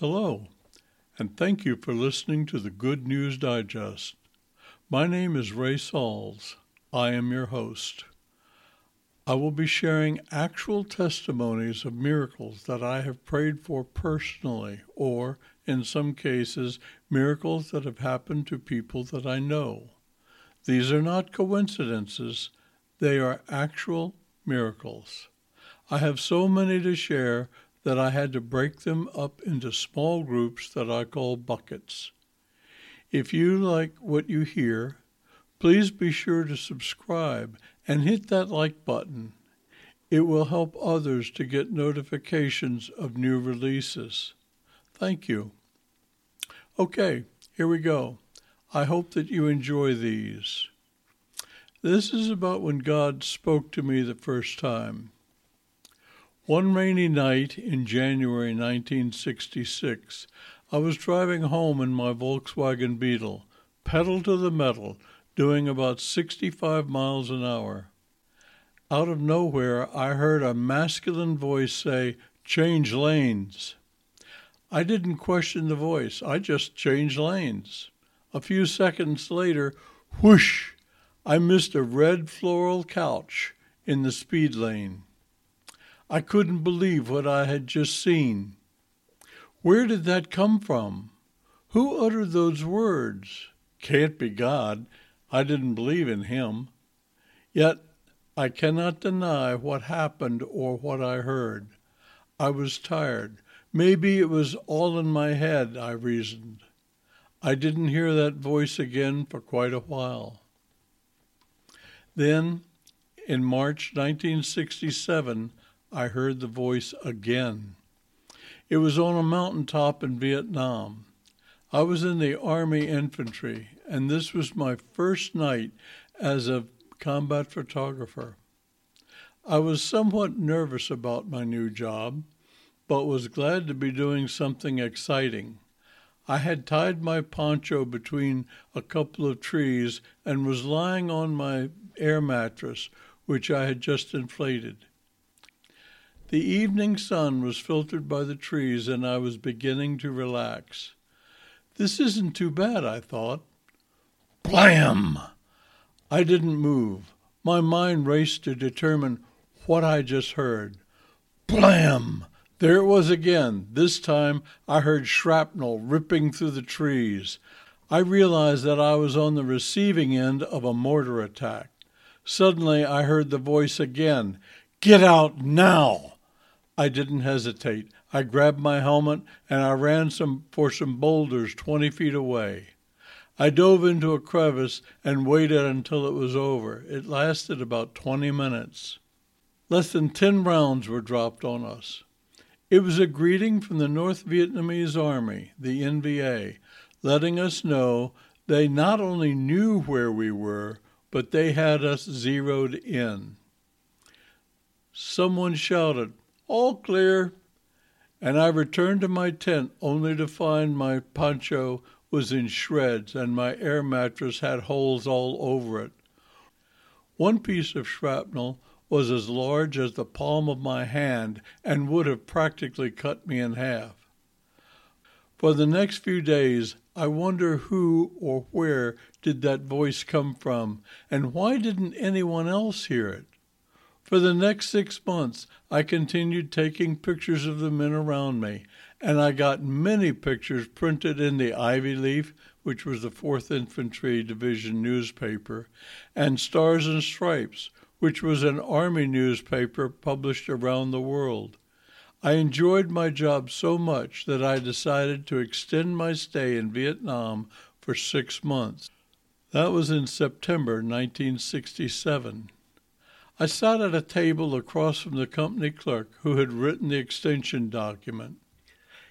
Hello, and thank you for listening to the Good News Digest. My name is Ray Sauls. I am your host. I will be sharing actual testimonies of miracles that I have prayed for personally, or, in some cases, miracles that have happened to people that I know. These are not coincidences, they are actual miracles. I have so many to share that I had to break them up into small groups that I call buckets. If you like what you hear, please be sure to subscribe and hit that like button. It will help others to get notifications of new releases. Thank you. Okay, here we go. I hope that you enjoy these. This is about when God spoke to me the first time. One rainy night in January 1966, I was driving home in my Volkswagen Beetle, pedal to the metal, doing about 65 miles an hour. Out of nowhere, I heard a masculine voice say, Change lanes. I didn't question the voice, I just changed lanes. A few seconds later, whoosh, I missed a red floral couch in the speed lane. I couldn't believe what I had just seen. Where did that come from? Who uttered those words? Can't be God. I didn't believe in Him. Yet I cannot deny what happened or what I heard. I was tired. Maybe it was all in my head, I reasoned. I didn't hear that voice again for quite a while. Then, in March 1967, I heard the voice again. It was on a mountain top in Vietnam. I was in the Army infantry, and this was my first night as a combat photographer. I was somewhat nervous about my new job, but was glad to be doing something exciting. I had tied my poncho between a couple of trees and was lying on my air mattress, which I had just inflated. The evening sun was filtered by the trees, and I was beginning to relax. This isn't too bad, I thought. Blam! I didn't move. My mind raced to determine what I just heard. Blam! There it was again. This time I heard shrapnel ripping through the trees. I realized that I was on the receiving end of a mortar attack. Suddenly I heard the voice again Get out now! I didn't hesitate. I grabbed my helmet and I ran some, for some boulders 20 feet away. I dove into a crevice and waited until it was over. It lasted about 20 minutes. Less than 10 rounds were dropped on us. It was a greeting from the North Vietnamese Army, the NVA, letting us know they not only knew where we were, but they had us zeroed in. Someone shouted, all clear. And I returned to my tent only to find my poncho was in shreds and my air mattress had holes all over it. One piece of shrapnel was as large as the palm of my hand and would have practically cut me in half. For the next few days, I wonder who or where did that voice come from, and why didn't anyone else hear it? For the next six months, I continued taking pictures of the men around me, and I got many pictures printed in the Ivy Leaf, which was the 4th Infantry Division newspaper, and Stars and Stripes, which was an Army newspaper published around the world. I enjoyed my job so much that I decided to extend my stay in Vietnam for six months. That was in September 1967. I sat at a table across from the company clerk who had written the extension document.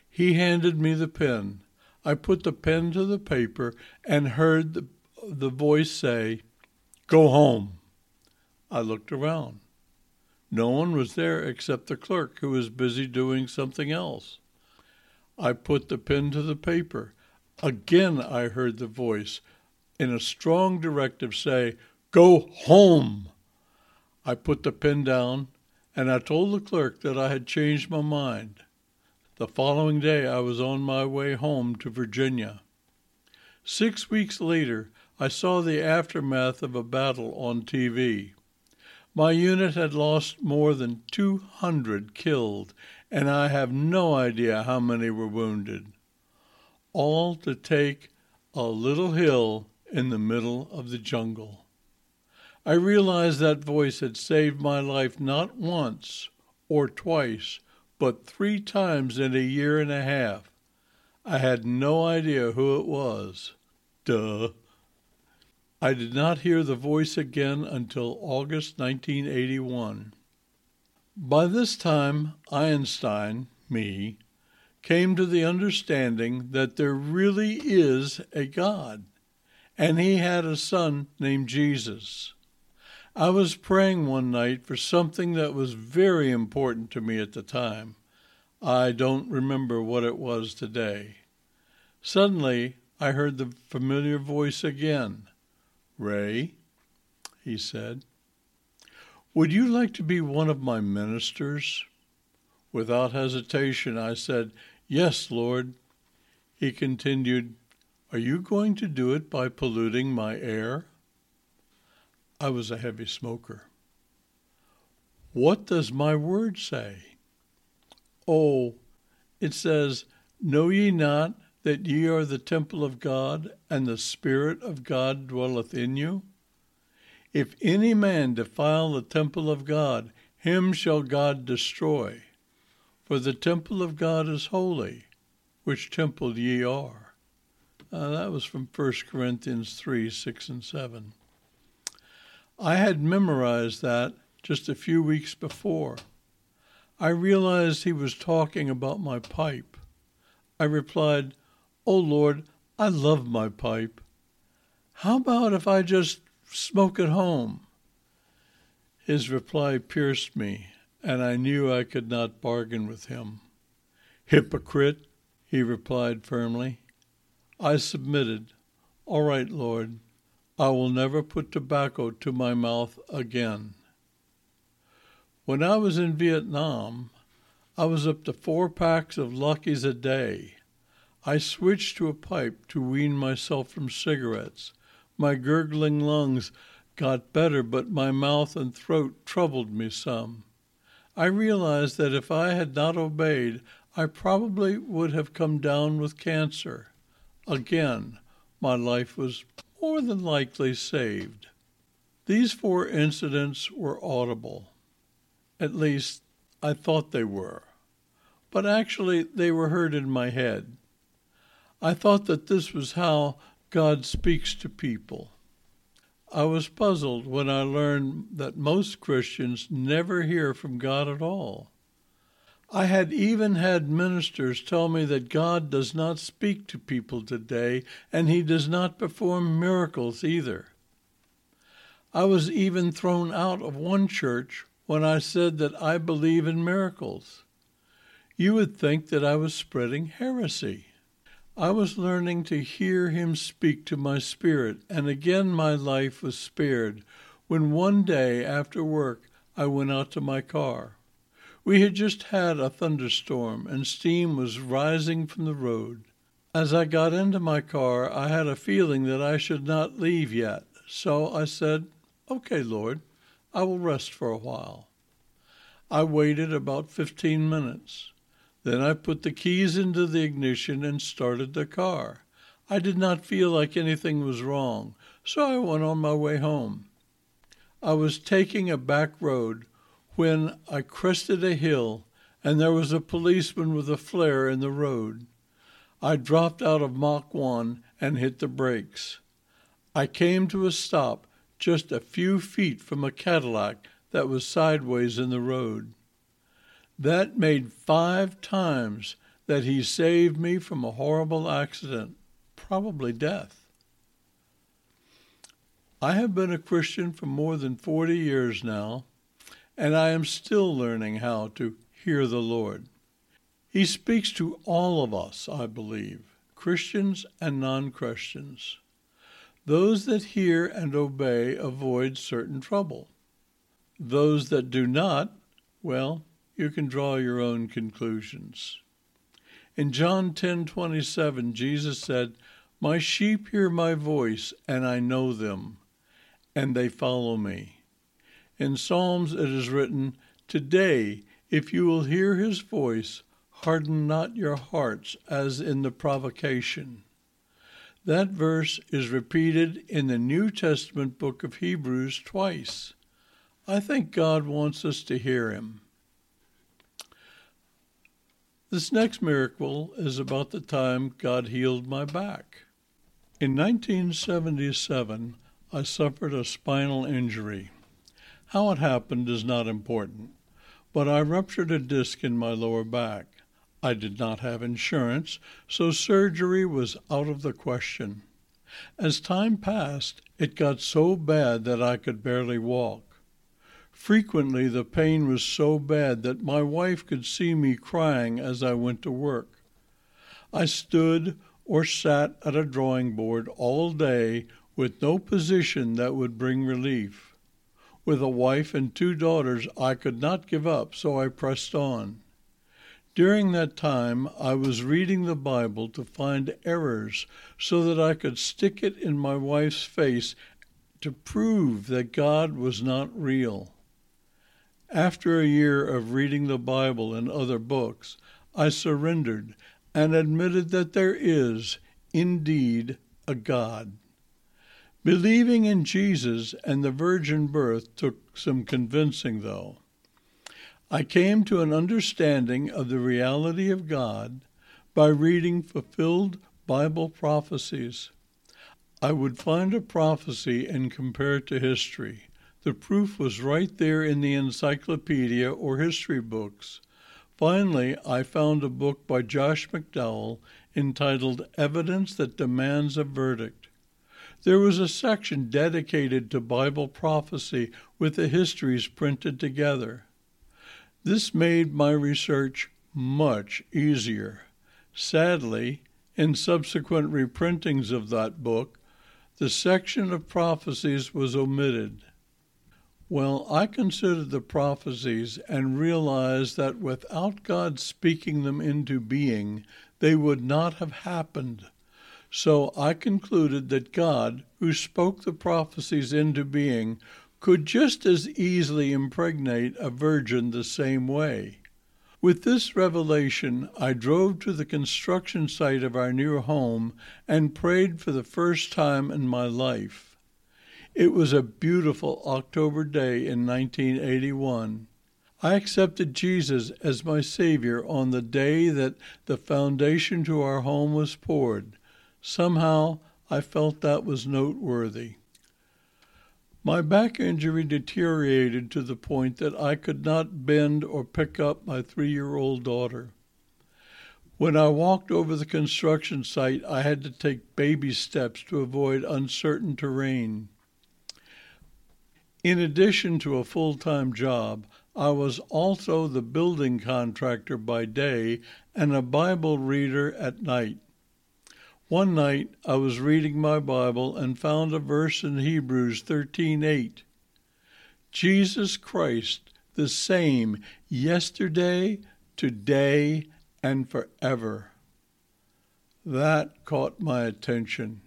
He handed me the pen. I put the pen to the paper and heard the, the voice say, Go home. I looked around. No one was there except the clerk, who was busy doing something else. I put the pen to the paper. Again, I heard the voice in a strong directive say, Go home. I put the pen down and I told the clerk that I had changed my mind. The following day, I was on my way home to Virginia. Six weeks later, I saw the aftermath of a battle on TV. My unit had lost more than 200 killed, and I have no idea how many were wounded. All to take a little hill in the middle of the jungle. I realized that voice had saved my life not once or twice, but three times in a year and a half. I had no idea who it was. Duh. I did not hear the voice again until August 1981. By this time, Einstein, me, came to the understanding that there really is a God, and he had a son named Jesus. I was praying one night for something that was very important to me at the time. I don't remember what it was today. Suddenly, I heard the familiar voice again. Ray, he said, would you like to be one of my ministers? Without hesitation, I said, Yes, Lord. He continued, Are you going to do it by polluting my air? I was a heavy smoker. What does my word say? Oh, it says, Know ye not that ye are the temple of God, and the Spirit of God dwelleth in you? If any man defile the temple of God, him shall God destroy. For the temple of God is holy, which temple ye are. Uh, that was from 1 Corinthians 3 6 and 7. I had memorized that just a few weeks before. I realized he was talking about my pipe. I replied, Oh Lord, I love my pipe. How about if I just smoke at home? His reply pierced me, and I knew I could not bargain with him. Hypocrite, he replied firmly. I submitted. All right, Lord. I will never put tobacco to my mouth again. When I was in Vietnam, I was up to four packs of Luckies a day. I switched to a pipe to wean myself from cigarettes. My gurgling lungs got better, but my mouth and throat troubled me some. I realized that if I had not obeyed, I probably would have come down with cancer. Again, my life was more than likely saved. These four incidents were audible. At least, I thought they were. But actually, they were heard in my head. I thought that this was how God speaks to people. I was puzzled when I learned that most Christians never hear from God at all. I had even had ministers tell me that God does not speak to people today and he does not perform miracles either. I was even thrown out of one church when I said that I believe in miracles. You would think that I was spreading heresy. I was learning to hear him speak to my spirit, and again my life was spared when one day after work I went out to my car. We had just had a thunderstorm, and steam was rising from the road. As I got into my car, I had a feeling that I should not leave yet, so I said, Okay, Lord, I will rest for a while. I waited about fifteen minutes. Then I put the keys into the ignition and started the car. I did not feel like anything was wrong, so I went on my way home. I was taking a back road when I crested a hill and there was a policeman with a flare in the road. I dropped out of Mach 1 and hit the brakes. I came to a stop just a few feet from a Cadillac that was sideways in the road. That made five times that he saved me from a horrible accident, probably death. I have been a Christian for more than 40 years now and I am still learning how to hear the Lord. He speaks to all of us, I believe, Christians and non Christians. Those that hear and obey avoid certain trouble. Those that do not, well, you can draw your own conclusions. In John 10:27, Jesus said, "My sheep hear my voice, and I know them, and they follow me." In Psalms it is written, "Today, if you will hear his voice, harden not your hearts as in the provocation." That verse is repeated in the New Testament book of Hebrews twice. I think God wants us to hear him. This next miracle is about the time God healed my back. In 1977, I suffered a spinal injury. How it happened is not important, but I ruptured a disc in my lower back. I did not have insurance, so surgery was out of the question. As time passed, it got so bad that I could barely walk. Frequently the pain was so bad that my wife could see me crying as I went to work. I stood or sat at a drawing board all day with no position that would bring relief. With a wife and two daughters, I could not give up, so I pressed on. During that time, I was reading the Bible to find errors so that I could stick it in my wife's face to prove that God was not real. After a year of reading the Bible and other books, I surrendered and admitted that there is, indeed, a God. Believing in Jesus and the virgin birth took some convincing, though. I came to an understanding of the reality of God by reading fulfilled Bible prophecies. I would find a prophecy and compare it to history. The proof was right there in the encyclopedia or history books. Finally, I found a book by Josh McDowell entitled Evidence That Demands a Verdict. There was a section dedicated to Bible prophecy with the histories printed together. This made my research much easier. Sadly, in subsequent reprintings of that book, the section of prophecies was omitted. Well, I considered the prophecies and realized that without God speaking them into being, they would not have happened. So I concluded that God, who spoke the prophecies into being, could just as easily impregnate a virgin the same way. With this revelation, I drove to the construction site of our new home and prayed for the first time in my life. It was a beautiful October day in 1981. I accepted Jesus as my Savior on the day that the foundation to our home was poured. Somehow I felt that was noteworthy. My back injury deteriorated to the point that I could not bend or pick up my three year old daughter. When I walked over the construction site, I had to take baby steps to avoid uncertain terrain. In addition to a full time job, I was also the building contractor by day and a Bible reader at night. One night I was reading my Bible and found a verse in Hebrews 13:8. Jesus Christ the same yesterday, today, and forever. That caught my attention.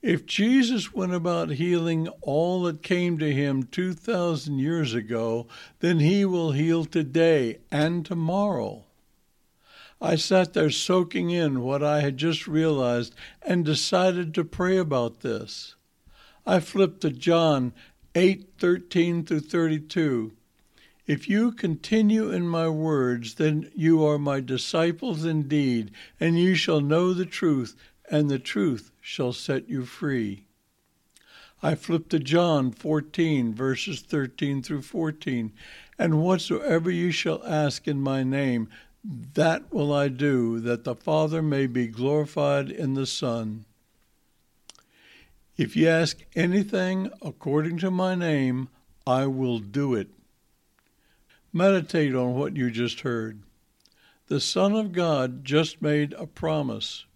If Jesus went about healing all that came to him 2,000 years ago, then he will heal today and tomorrow. I sat there soaking in what I had just realized and decided to pray about this. I flipped to John 8:13 through 32. If you continue in my words, then you are my disciples indeed, and you shall know the truth, and the truth shall set you free. I flip to John 14, verses 13 through 14. And whatsoever you shall ask in my name, that will I do, that the Father may be glorified in the Son. If you ask anything according to my name, I will do it. Meditate on what you just heard. The Son of God just made a promise.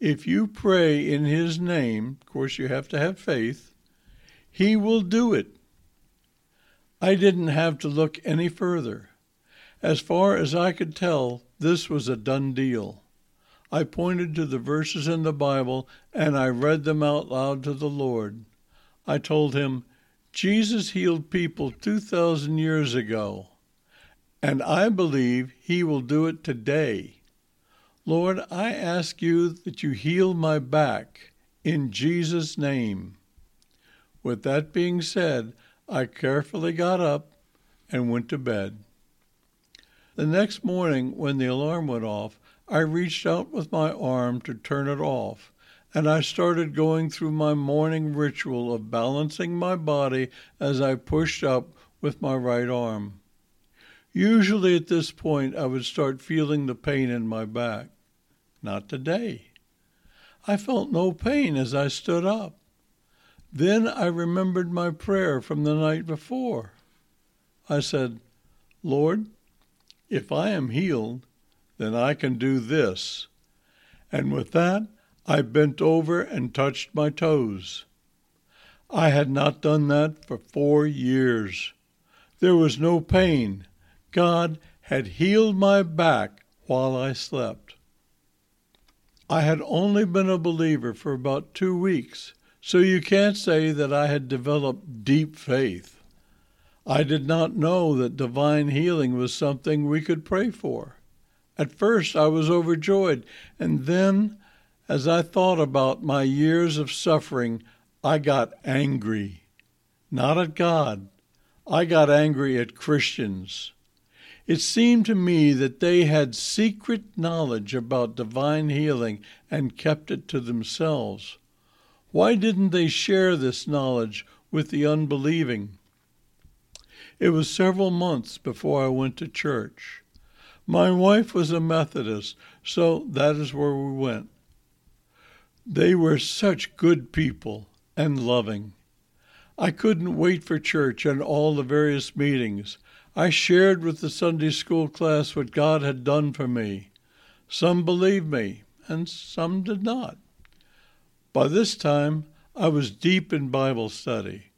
If you pray in His name, of course, you have to have faith, He will do it. I didn't have to look any further. As far as I could tell, this was a done deal. I pointed to the verses in the Bible and I read them out loud to the Lord. I told him, Jesus healed people 2,000 years ago, and I believe he will do it today. Lord, I ask you that you heal my back in Jesus' name. With that being said, I carefully got up and went to bed. The next morning, when the alarm went off, I reached out with my arm to turn it off, and I started going through my morning ritual of balancing my body as I pushed up with my right arm. Usually at this point, I would start feeling the pain in my back. Not today. I felt no pain as I stood up. Then I remembered my prayer from the night before. I said, Lord, if I am healed, then I can do this. And with that, I bent over and touched my toes. I had not done that for four years. There was no pain. God had healed my back while I slept. I had only been a believer for about two weeks, so you can't say that I had developed deep faith. I did not know that divine healing was something we could pray for. At first I was overjoyed, and then, as I thought about my years of suffering, I got angry. Not at God. I got angry at Christians. It seemed to me that they had secret knowledge about divine healing and kept it to themselves. Why didn't they share this knowledge with the unbelieving? It was several months before I went to church. My wife was a Methodist, so that is where we went. They were such good people and loving. I couldn't wait for church and all the various meetings. I shared with the Sunday school class what God had done for me. Some believed me, and some did not. By this time, I was deep in Bible study.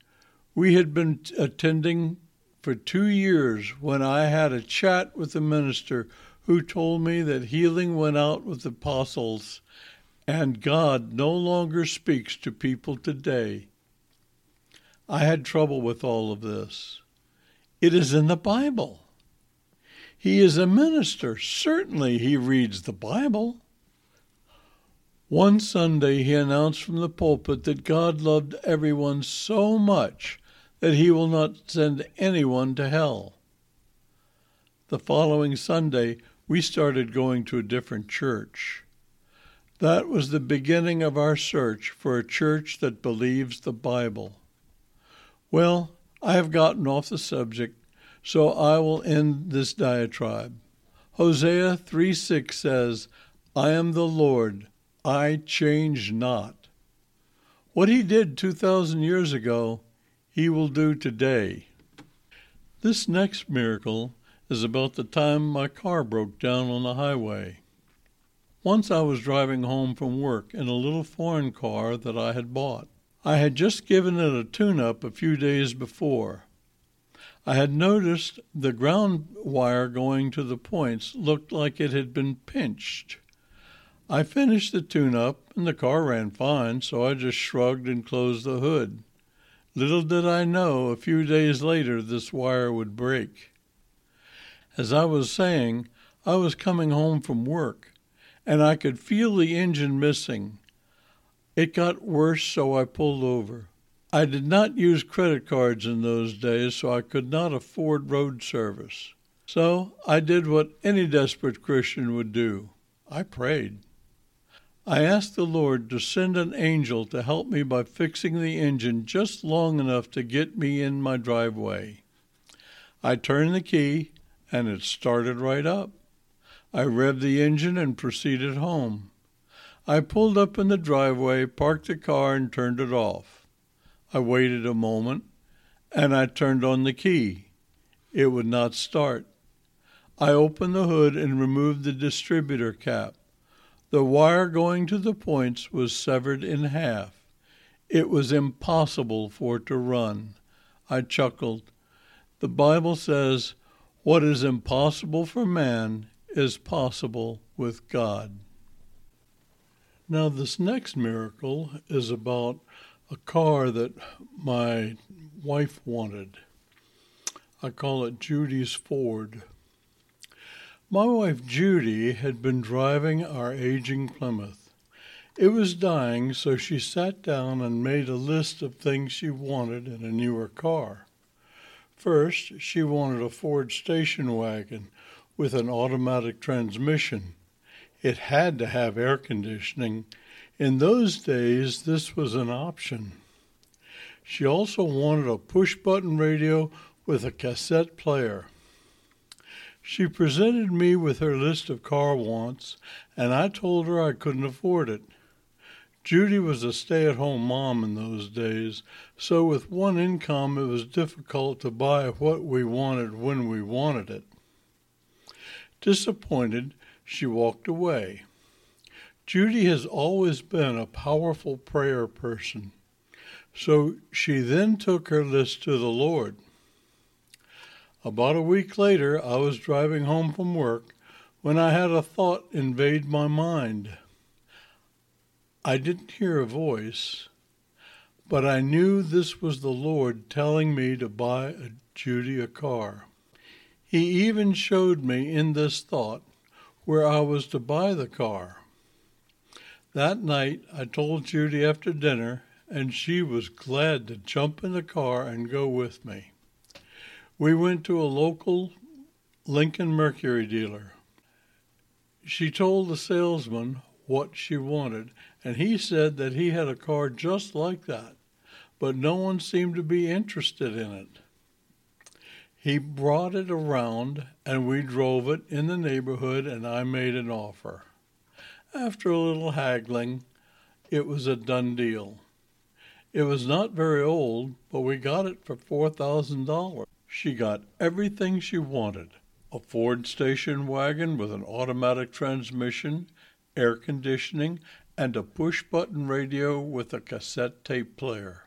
We had been attending for two years when I had a chat with the minister who told me that healing went out with the apostles and God no longer speaks to people today. I had trouble with all of this. It is in the Bible. He is a minister. Certainly he reads the Bible. One Sunday he announced from the pulpit that God loved everyone so much that he will not send anyone to hell. The following Sunday, we started going to a different church. That was the beginning of our search for a church that believes the Bible. Well, I have gotten off the subject, so I will end this diatribe. Hosea 3 6 says, I am the Lord, I change not. What he did 2,000 years ago, he will do today. This next miracle is about the time my car broke down on the highway. Once I was driving home from work in a little foreign car that I had bought. I had just given it a tune up a few days before. I had noticed the ground wire going to the points looked like it had been pinched. I finished the tune up and the car ran fine, so I just shrugged and closed the hood. Little did I know a few days later this wire would break. As I was saying, I was coming home from work, and I could feel the engine missing. It got worse, so I pulled over. I did not use credit cards in those days, so I could not afford road service. So I did what any desperate Christian would do I prayed. I asked the Lord to send an angel to help me by fixing the engine just long enough to get me in my driveway. I turned the key and it started right up. I revved the engine and proceeded home. I pulled up in the driveway, parked the car, and turned it off. I waited a moment and I turned on the key. It would not start. I opened the hood and removed the distributor cap. The wire going to the points was severed in half. It was impossible for it to run. I chuckled. The Bible says, What is impossible for man is possible with God. Now, this next miracle is about a car that my wife wanted. I call it Judy's Ford. My wife Judy had been driving our aging Plymouth. It was dying, so she sat down and made a list of things she wanted in a newer car. First, she wanted a Ford station wagon with an automatic transmission. It had to have air conditioning. In those days, this was an option. She also wanted a push button radio with a cassette player. She presented me with her list of car wants, and I told her I couldn't afford it. Judy was a stay at home mom in those days, so with one income it was difficult to buy what we wanted when we wanted it. Disappointed, she walked away. Judy has always been a powerful prayer person, so she then took her list to the Lord. About a week later, I was driving home from work when I had a thought invade my mind. I didn't hear a voice, but I knew this was the Lord telling me to buy a Judy a car. He even showed me in this thought where I was to buy the car. That night, I told Judy after dinner, and she was glad to jump in the car and go with me. We went to a local Lincoln Mercury dealer. She told the salesman what she wanted, and he said that he had a car just like that, but no one seemed to be interested in it. He brought it around, and we drove it in the neighborhood, and I made an offer. After a little haggling, it was a done deal. It was not very old, but we got it for $4,000. She got everything she wanted a Ford station wagon with an automatic transmission, air conditioning, and a push button radio with a cassette tape player.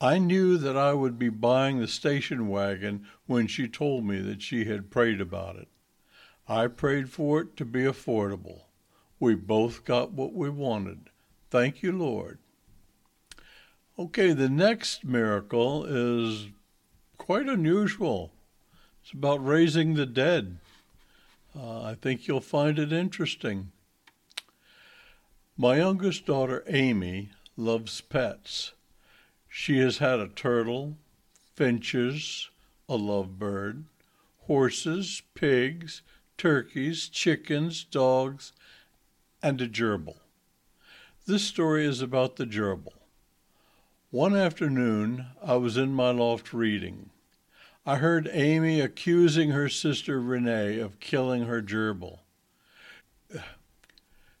I knew that I would be buying the station wagon when she told me that she had prayed about it. I prayed for it to be affordable. We both got what we wanted. Thank you, Lord. Okay, the next miracle is quite unusual. It's about raising the dead. Uh, I think you'll find it interesting. My youngest daughter, Amy, loves pets. She has had a turtle, finches, a lovebird, horses, pigs, turkeys, chickens, dogs, and a gerbil. This story is about the gerbil. One afternoon, I was in my loft reading. I heard Amy accusing her sister Renee of killing her gerbil.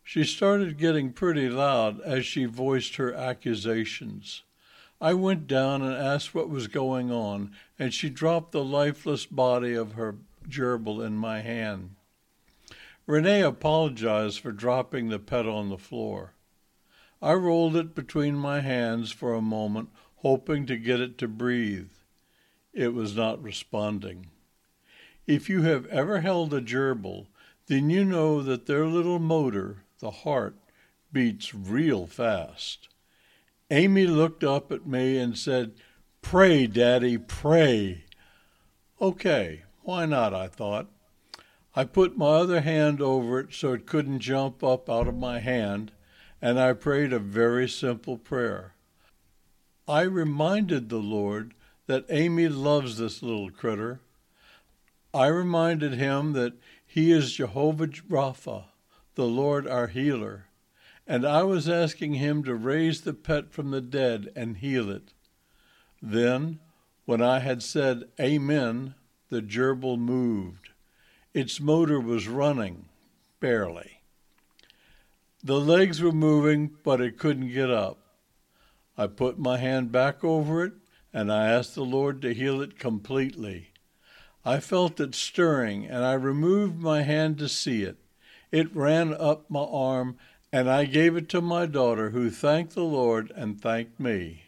She started getting pretty loud as she voiced her accusations. I went down and asked what was going on, and she dropped the lifeless body of her gerbil in my hand. Renee apologized for dropping the pet on the floor. I rolled it between my hands for a moment, hoping to get it to breathe. It was not responding. If you have ever held a gerbil, then you know that their little motor, the heart, beats real fast. Amy looked up at me and said, Pray, Daddy, pray. Okay, why not? I thought. I put my other hand over it so it couldn't jump up out of my hand and I prayed a very simple prayer. I reminded the Lord that Amy loves this little critter. I reminded him that he is Jehovah Rapha, the Lord our healer, and I was asking him to raise the pet from the dead and heal it. Then, when I had said Amen, the gerbil moved. Its motor was running, barely. The legs were moving, but it couldn't get up. I put my hand back over it and I asked the Lord to heal it completely. I felt it stirring and I removed my hand to see it. It ran up my arm and I gave it to my daughter, who thanked the Lord and thanked me.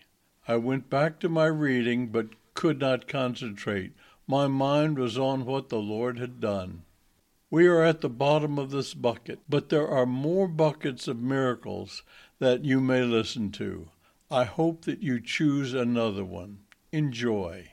I went back to my reading but could not concentrate. My mind was on what the Lord had done. We are at the bottom of this bucket, but there are more buckets of miracles that you may listen to. I hope that you choose another one. Enjoy.